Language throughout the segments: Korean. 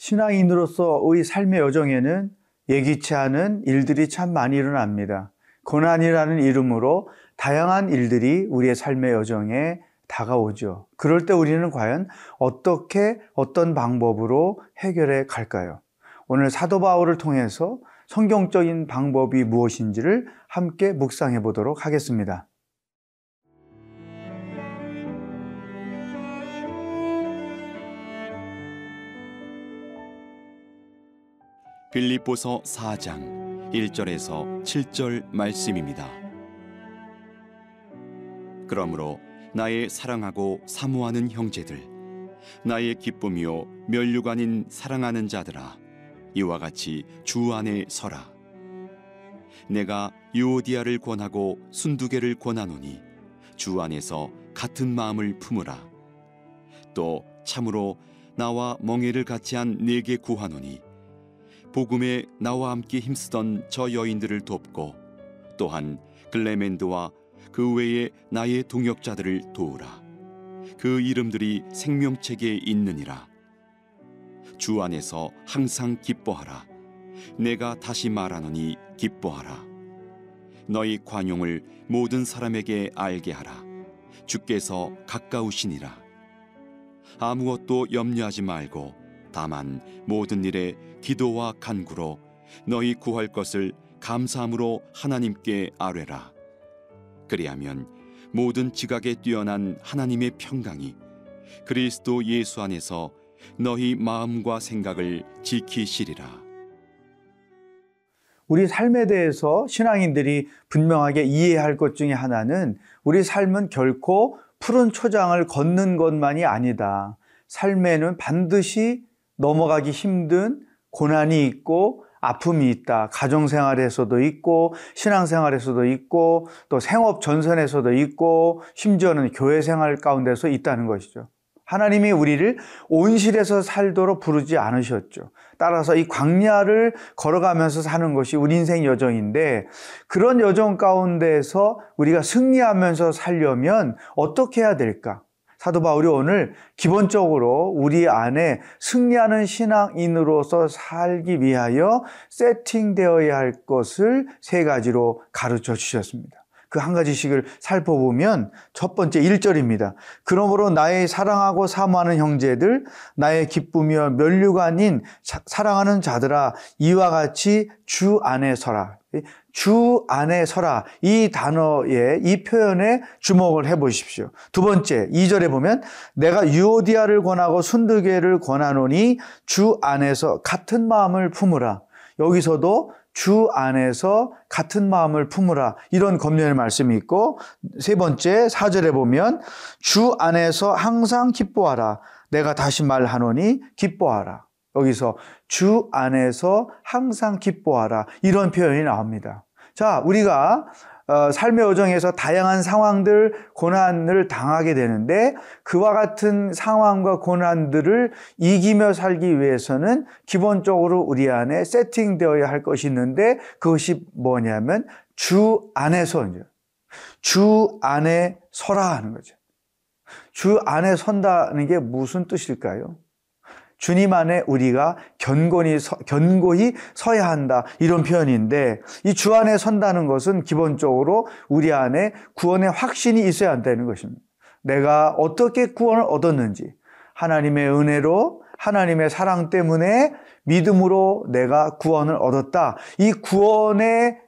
신앙인으로서의 삶의 여정에는 예기치 않은 일들이 참 많이 일어납니다. 고난이라는 이름으로 다양한 일들이 우리의 삶의 여정에 다가오죠. 그럴 때 우리는 과연 어떻게 어떤 방법으로 해결해 갈까요? 오늘 사도 바울을 통해서 성경적인 방법이 무엇인지를 함께 묵상해 보도록 하겠습니다. 빌립보서 4장 1절에서 7절 말씀입니다. 그러므로 나의 사랑하고 사모하는 형제들 나의 기쁨이요 멸류관인 사랑하는 자들아 이와 같이 주 안에 서라 내가 유오디아를 권하고 순두개를 권하노니 주 안에서 같은 마음을 품으라 또 참으로 나와 멍에를 같이 한 네게 구하노니 복음에 나와 함께 힘쓰던 저 여인들을 돕고 또한 글레멘드와 그 외에 나의 동역자들을 도우라. 그 이름들이 생명책에 있느니라. 주 안에서 항상 기뻐하라. 내가 다시 말하노니 기뻐하라. 너희 관용을 모든 사람에게 알게 하라. 주께서 가까우시니라. 아무것도 염려하지 말고 다만 모든 일에 기도와 간구로 너희 구할 것을 감사함으로 하나님께 아뢰라. 그리하면 모든 지각에 뛰어난 하나님의 평강이 그리스도 예수 안에서 너희 마음과 생각을 지키시리라. 우리 삶에 대해서 신앙인들이 분명하게 이해할 것 중에 하나는 우리 삶은 결코 푸른 초장을 걷는 것만이 아니다. 삶에는 반드시 넘어가기 힘든 고난이 있고 아픔이 있다. 가정생활에서도 있고, 신앙생활에서도 있고, 또 생업 전선에서도 있고, 심지어는 교회생활 가운데서 있다는 것이죠. 하나님이 우리를 온실에서 살도록 부르지 않으셨죠. 따라서 이 광야를 걸어가면서 사는 것이 우리 인생 여정인데 그런 여정 가운데서 우리가 승리하면서 살려면 어떻게 해야 될까? 사도 바울이 오늘 기본적으로 우리 안에 승리하는 신앙인으로서 살기 위하여 세팅되어야 할 것을 세 가지로 가르쳐 주셨습니다. 그 한 가지씩을 살펴보면 첫 번째 1절입니다. 그러므로 나의 사랑하고 사모하는 형제들, 나의 기쁨이여 면류관인 사랑하는 자들아 이와 같이 주 안에 서라. 주 안에 서라. 이 단어에, 이 표현에 주목을 해 보십시오. 두 번째, 2절에 보면 내가 유오디아를 권하고 순두개를 권하노니 주 안에서 같은 마음을 품으라. 여기서도 주 안에서 같은 마음을 품으라. 이런 검련의 말씀이 있고, 세 번째, 4절에 보면 주 안에서 항상 기뻐하라. 내가 다시 말하노니 기뻐하라. 여기서 주 안에서 항상 기뻐하라. 이런 표현이 나옵니다. 자, 우리가 어, 삶의 여정에서 다양한 상황들, 고난을 당하게 되는데 그와 같은 상황과 고난들을 이기며 살기 위해서는 기본적으로 우리 안에 세팅되어야 할 것이 있는데 그것이 뭐냐면 주 안에서 주 안에 서라 하는 거죠. 주 안에 선다는 게 무슨 뜻일까요? 주님 안에 우리가 견고히, 서, 견고히 서야 한다. 이런 표현인데, 이 주 안에 선다는 것은 기본적으로 우리 안에 구원의 확신이 있어야 한다는 것입니다. 내가 어떻게 구원을 얻었는지, 하나님의 은혜로, 하나님의 사랑 때문에 믿음으로 내가 구원을 얻었다. 이 구원의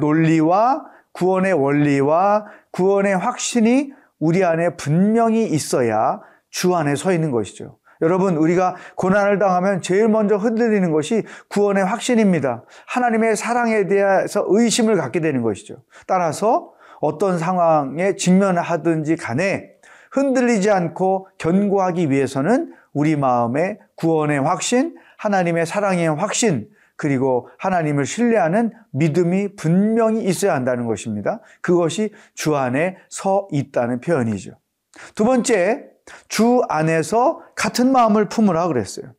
논리와 구원의 원리와 구원의 확신이 우리 안에 분명히 있어야 주 안에 서 있는 것이죠. 여러분, 우리가 고난을 당하면 제일 먼저 흔들리는 것이 구원의 확신입니다. 하나님의 사랑에 대해서 의심을 갖게 되는 것이죠. 따라서 어떤 상황에 직면하든지 간에 흔들리지 않고 견고하기 위해서는 우리 마음에 구원의 확신, 하나님의 사랑의 확신, 그리고 하나님을 신뢰하는 믿음이 분명히 있어야 한다는 것입니다. 그것이 주 안에 서 있다는 표현이죠. 두 번째, 주 안에서 같은 마음을 품으라 그랬어요.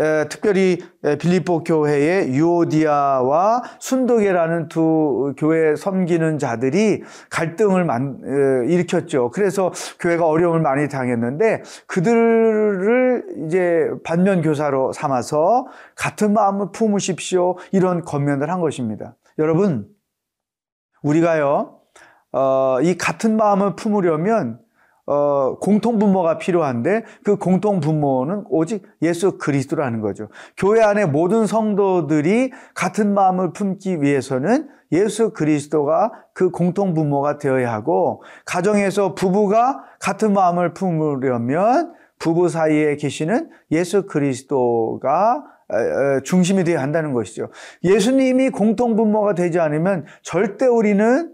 에, 특별히 에, 빌립보 교회의 유오디아와 순도계라는 두 교회 섬기는 자들이 갈등을 만, 에, 일으켰죠. 그래서 교회가 어려움을 많이 당했는데 그들을 이제 반면 교사로 삼아서 같은 마음을 품으십시오. 이런 권면을 한 것입니다. 여러분, 우리가요, 어, 이 같은 마음을 품으려면 어, 공통 분모가 필요한데 그 공통 분모는 오직 예수 그리스도라는 거죠. 교회 안에 모든 성도들이 같은 마음을 품기 위해서는 예수 그리스도가 그 공통 분모가 되어야 하고 가정에서 부부가 같은 마음을 품으려면 부부 사이에 계시는 예수 그리스도가 중심이 되어야 한다는 것이죠. 예수님이 공통 분모가 되지 않으면 절대 우리는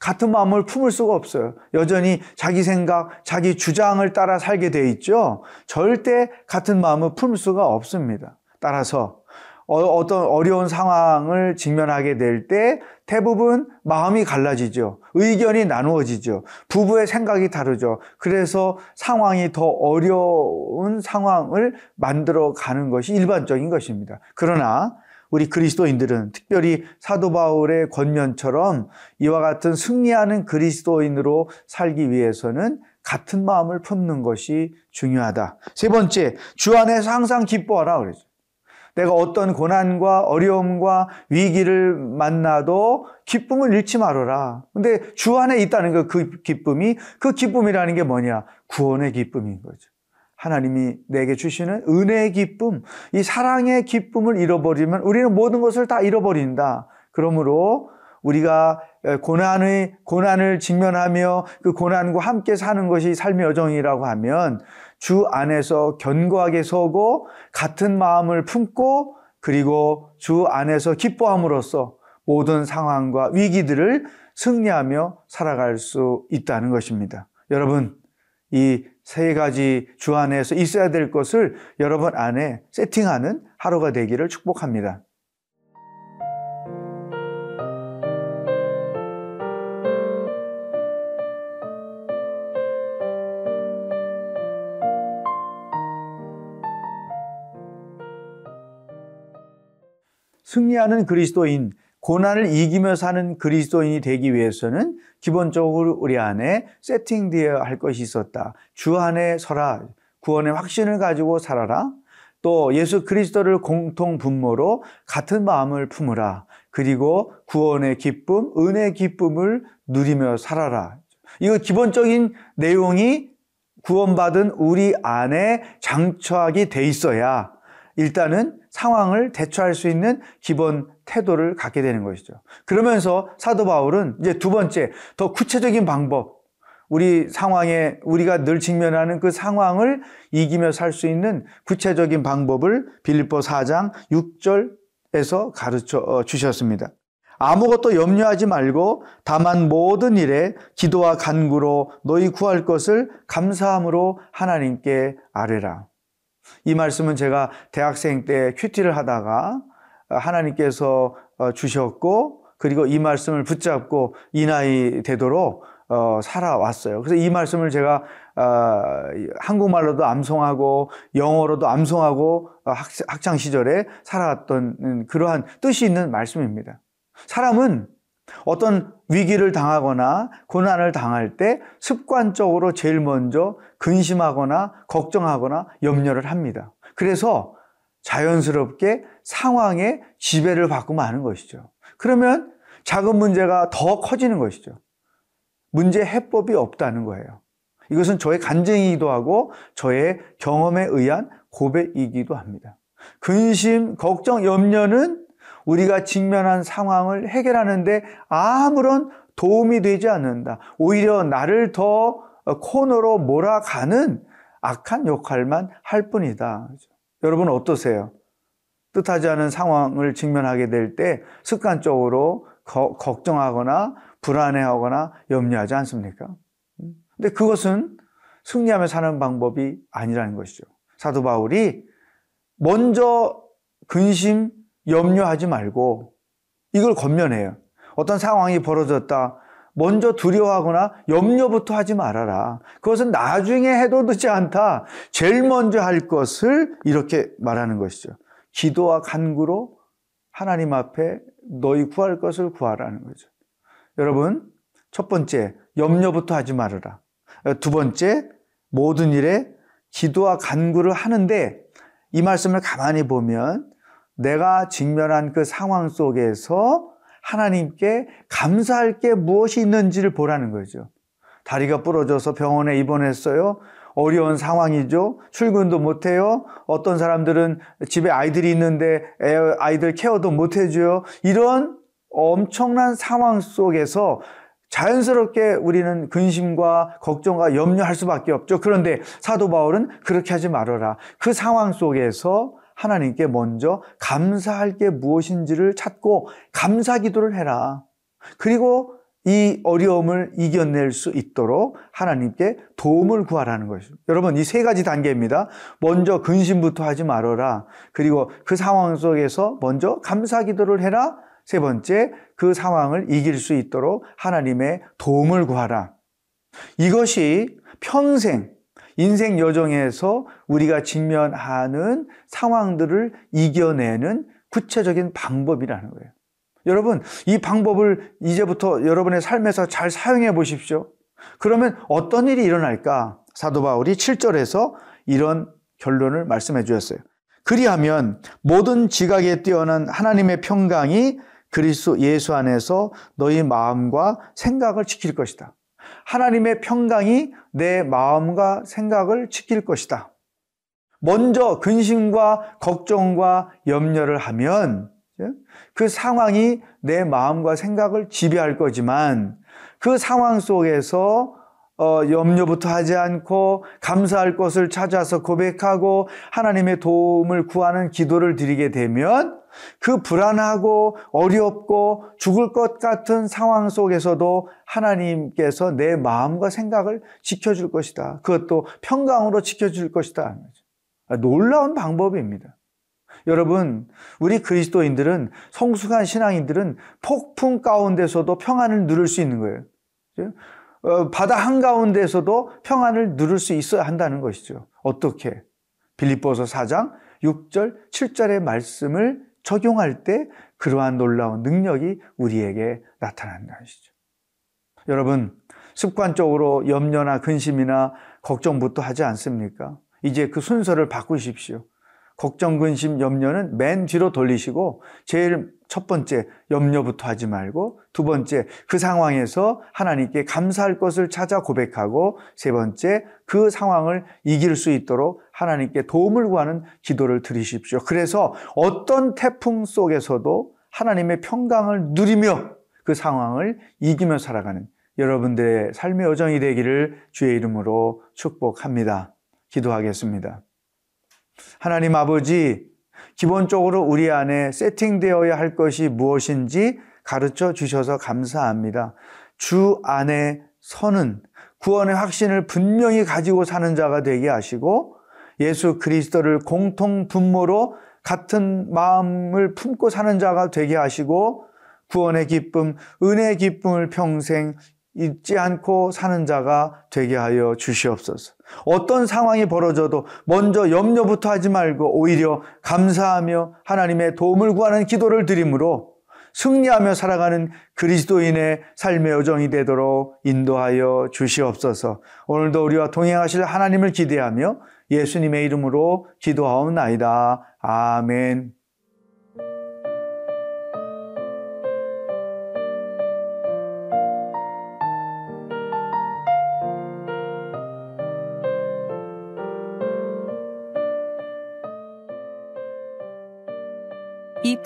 같은 마음을 품을 수가 없어요. 여전히 자기 생각, 자기 주장을 따라 살게 돼 있죠. 절대 같은 마음을 품을 수가 없습니다. 따라서 어, 떤 어려운 상황을 직면하게 될 때 대부분 마음이 갈라지죠. 의견이 나누어지죠. 부부의 생각이 다르죠. 그래서 상황이 더 어려운 상황을 만들어 가는 것이 일반적인 것입니다. 그러나 우리 그리스도인들은 특별히 사도 바울의 권면처럼 이와 같은 승리하는 그리스도인으로 살기 위해서는 같은 마음을 품는 것이 중요하다. 세 번째, 주 안에서 항상 기뻐하라 그러죠. 내가 어떤 고난과 어려움과 위기를 만나도 기쁨을 잃지 말아라. 근데 주 안에 있다는 그, 그 기쁨이 그 기쁨이라는 게 뭐냐? 구원의 기쁨인 거죠. 하나님이 내게 주시는 은혜의 기쁨, 이 사랑의 기쁨을 잃어버리면 우리는 모든 것을 다 잃어버린다. 그러므로 우리가 고난의 고난을 직면하며 그 고난과 함께 사는 것이 삶의 여정이라고 하면 주 안에서 견고하게 서고 같은 마음을 품고 그리고 주 안에서 기뻐함으로써 모든 상황과 위기들을 승리하며 살아갈 수 있다는 것입니다. 여러분, 이 세 가지 주 안에서 있어야 될 것을 여러분 안에 세팅하는 하루가 되기를 축복합니다. 승리하는 그리스도인, 고난을 이기며 사는 그리스도인이 되기 위해서는 기본적으로 우리 안에 세팅되어야 할 것이 있었다. 주 안에 서라. 구원의 확신을 가지고 살아라. 또 예수 그리스도를 공통 분모로 같은 마음을 품으라. 그리고 구원의 기쁨, 은혜의 기쁨을 누리며 살아라. 이거 기본적인 내용이 구원받은 우리 안에 장처하게 돼 있어야 일단은 상황을 대처할 수 있는 기본 태도를 갖게 되는 것이죠. 그러면서 사도 바울은 이제 두 번째, 더 구체적인 방법, 우리 상황에 우리가 늘 직면하는 그 상황을 이기며 살 수 있는 구체적인 방법을 빌립보 4장 6절에서 가르쳐 어, 주셨습니다. 아무것도 염려하지 말고 다만 모든 일에 기도와 간구로 너희 구할 것을 감사함으로 하나님께 아뢰라. 이 말씀은 제가 대학생 때 큐티를 하다가 하나님께서 어, 주셨고 그리고 이 말씀을 붙잡고 이 나이 되도록 어, 살아왔어요. 그래서 이 말씀을 제가 어, 한국말로도 암송하고 영어로도 암송하고 학창 시절에 살아왔던 그러한 뜻이 있는 말씀입니다. 사람은 어떤 위기를 당하거나 고난을 당할 때 습관적으로 제일 먼저 근심하거나 걱정하거나 염려를 합니다. 그래서 자연스럽게 상황에 지배를 받고 마는 것이죠. 그러면 작은 문제가 더 커지는 것이죠. 문제 해법이 없다는 거예요. 이것은 저의 간증이기도 하고 저의 경험에 의한 고백이기도 합니다. 근심, 걱정, 염려는 우리가 직면한 상황을 해결하는데 아무런 도움이 되지 않는다. 오히려 나를 더 코너로 몰아가는 악한 역할만 할 뿐이다. 여러분 어떠세요? 뜻하지 않은 상황을 직면하게 될 때 습관적으로 거, 걱정하거나 불안해하거나 염려하지 않습니까? 근데 그것은 승리하며 사는 방법이 아니라는 것이죠. 사도 바울이 먼저 근심, 염려하지 말고 이걸 권면해요. 어떤 상황이 벌어졌다. 먼저 두려워하거나 염려부터 하지 말아라. 그것은 나중에 해도 늦지 않다. 제일 먼저 할 것을 이렇게 말하는 것이죠. 기도와 간구로 하나님 앞에 너희 구할 것을 구하라는 거죠. 여러분, 첫 번째, 염려부터 하지 말아라. 두 번째, 모든 일에 기도와 간구를 하는데 이 말씀을 가만히 보면 내가 직면한 그 상황 속에서 하나님께 감사할 게 무엇이 있는지를 보라는 거죠. 다리가 부러져서 병원에 입원했어요. 어려운 상황이죠. 출근도 못해요. 어떤 사람들은 집에 아이들이 있는데 아이들 케어도 못해줘요. 이런 엄청난 상황 속에서 자연스럽게 우리는 근심과 걱정과 염려할 수밖에 없죠. 그런데 사도 바울은 그렇게 하지 말아라. 그 상황 속에서 하나님께 먼저 감사할 게 무엇인지를 찾고 감사 기도를 해라. 그리고 이 어려움을 이겨낼 수 있도록 하나님께 도움을 구하라는 것이죠. 여러분, 이 세 가지 단계입니다. 먼저 근심부터 하지 말아라. 그리고 그 상황 속에서 먼저 감사 기도를 해라. 세 번째, 그 상황을 이길 수 있도록 하나님의 도움을 구하라. 이것이 평생 인생 여정에서 우리가 직면하는 상황들을 이겨내는 구체적인 방법이라는 거예요. 여러분, 이 방법을 이제부터 여러분의 삶에서 잘 사용해 보십시오. 그러면 어떤 일이 일어날까? 사도 바울이 7절에서 이런 결론을 말씀해 주셨어요. 그리하면 모든 지각에 뛰어난 하나님의 평강이 그리스도 예수 안에서 너희 마음과 생각을 지킬 것이다. 하나님의 평강이 내 마음과 생각을 지킬 것이다. 먼저 근심과 걱정과 염려를 하면 그 상황이 내 마음과 생각을 지배할 거지만 그 상황 속에서 어, 염려부터 하지 않고 감사할 것을 찾아서 고백하고 하나님의 도움을 구하는 기도를 드리게 되면 그 불안하고 어렵고 죽을 것 같은 상황 속에서도 하나님께서 내 마음과 생각을 지켜줄 것이다. 그것도 평강으로 지켜줄 것이다. 놀라운 방법입니다. 여러분, 우리 그리스도인들은 성숙한 신앙인들은 폭풍 가운데서도 평안을 누릴 수 있는 거예요. 어, 바다 한가운데서도 평안을 누릴 수 있어야 한다는 것이죠. 어떻게? 빌립보서 4장 6절, 7절의 말씀을 적용할 때 그러한 놀라운 능력이 우리에게 나타난다는 것이죠. 여러분, 습관적으로 염려나 근심이나 걱정부터 하지 않습니까? 이제 그 순서를 바꾸십시오. 걱정, 근심, 염려는 맨 뒤로 돌리시고 제일 첫 번째 염려부터 하지 말고 두 번째 그 상황에서 하나님께 감사할 것을 찾아 고백하고 세 번째 그 상황을 이길 수 있도록 하나님께 도움을 구하는 기도를 드리십시오. 그래서 어떤 태풍 속에서도 하나님의 평강을 누리며 그 상황을 이기며 살아가는 여러분들의 삶의 여정이 되기를 주의 이름으로 축복합니다. 기도하겠습니다. 하나님 아버지, 기본적으로 우리 안에 세팅되어야 할 것이 무엇인지 가르쳐 주셔서 감사합니다. 주 안에 서는 구원의 확신을 분명히 가지고 사는 자가 되게 하시고 예수 그리스도를 공통 분모로 같은 마음을 품고 사는 자가 되게 하시고 구원의 기쁨, 은혜의 기쁨을 평생 잊지 않고 사는 자가 되게 하여 주시옵소서. 어떤 상황이 벌어져도 먼저 염려부터 하지 말고 오히려 감사하며 하나님의 도움을 구하는 기도를 드림으로 승리하며 살아가는 그리스도인의 삶의 여정이 되도록 인도하여 주시옵소서. 오늘도 우리와 동행하실 하나님을 기대하며 예수님의 이름으로 기도하옵나이다. 아멘.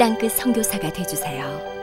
땅끝 선교사가 되주세요.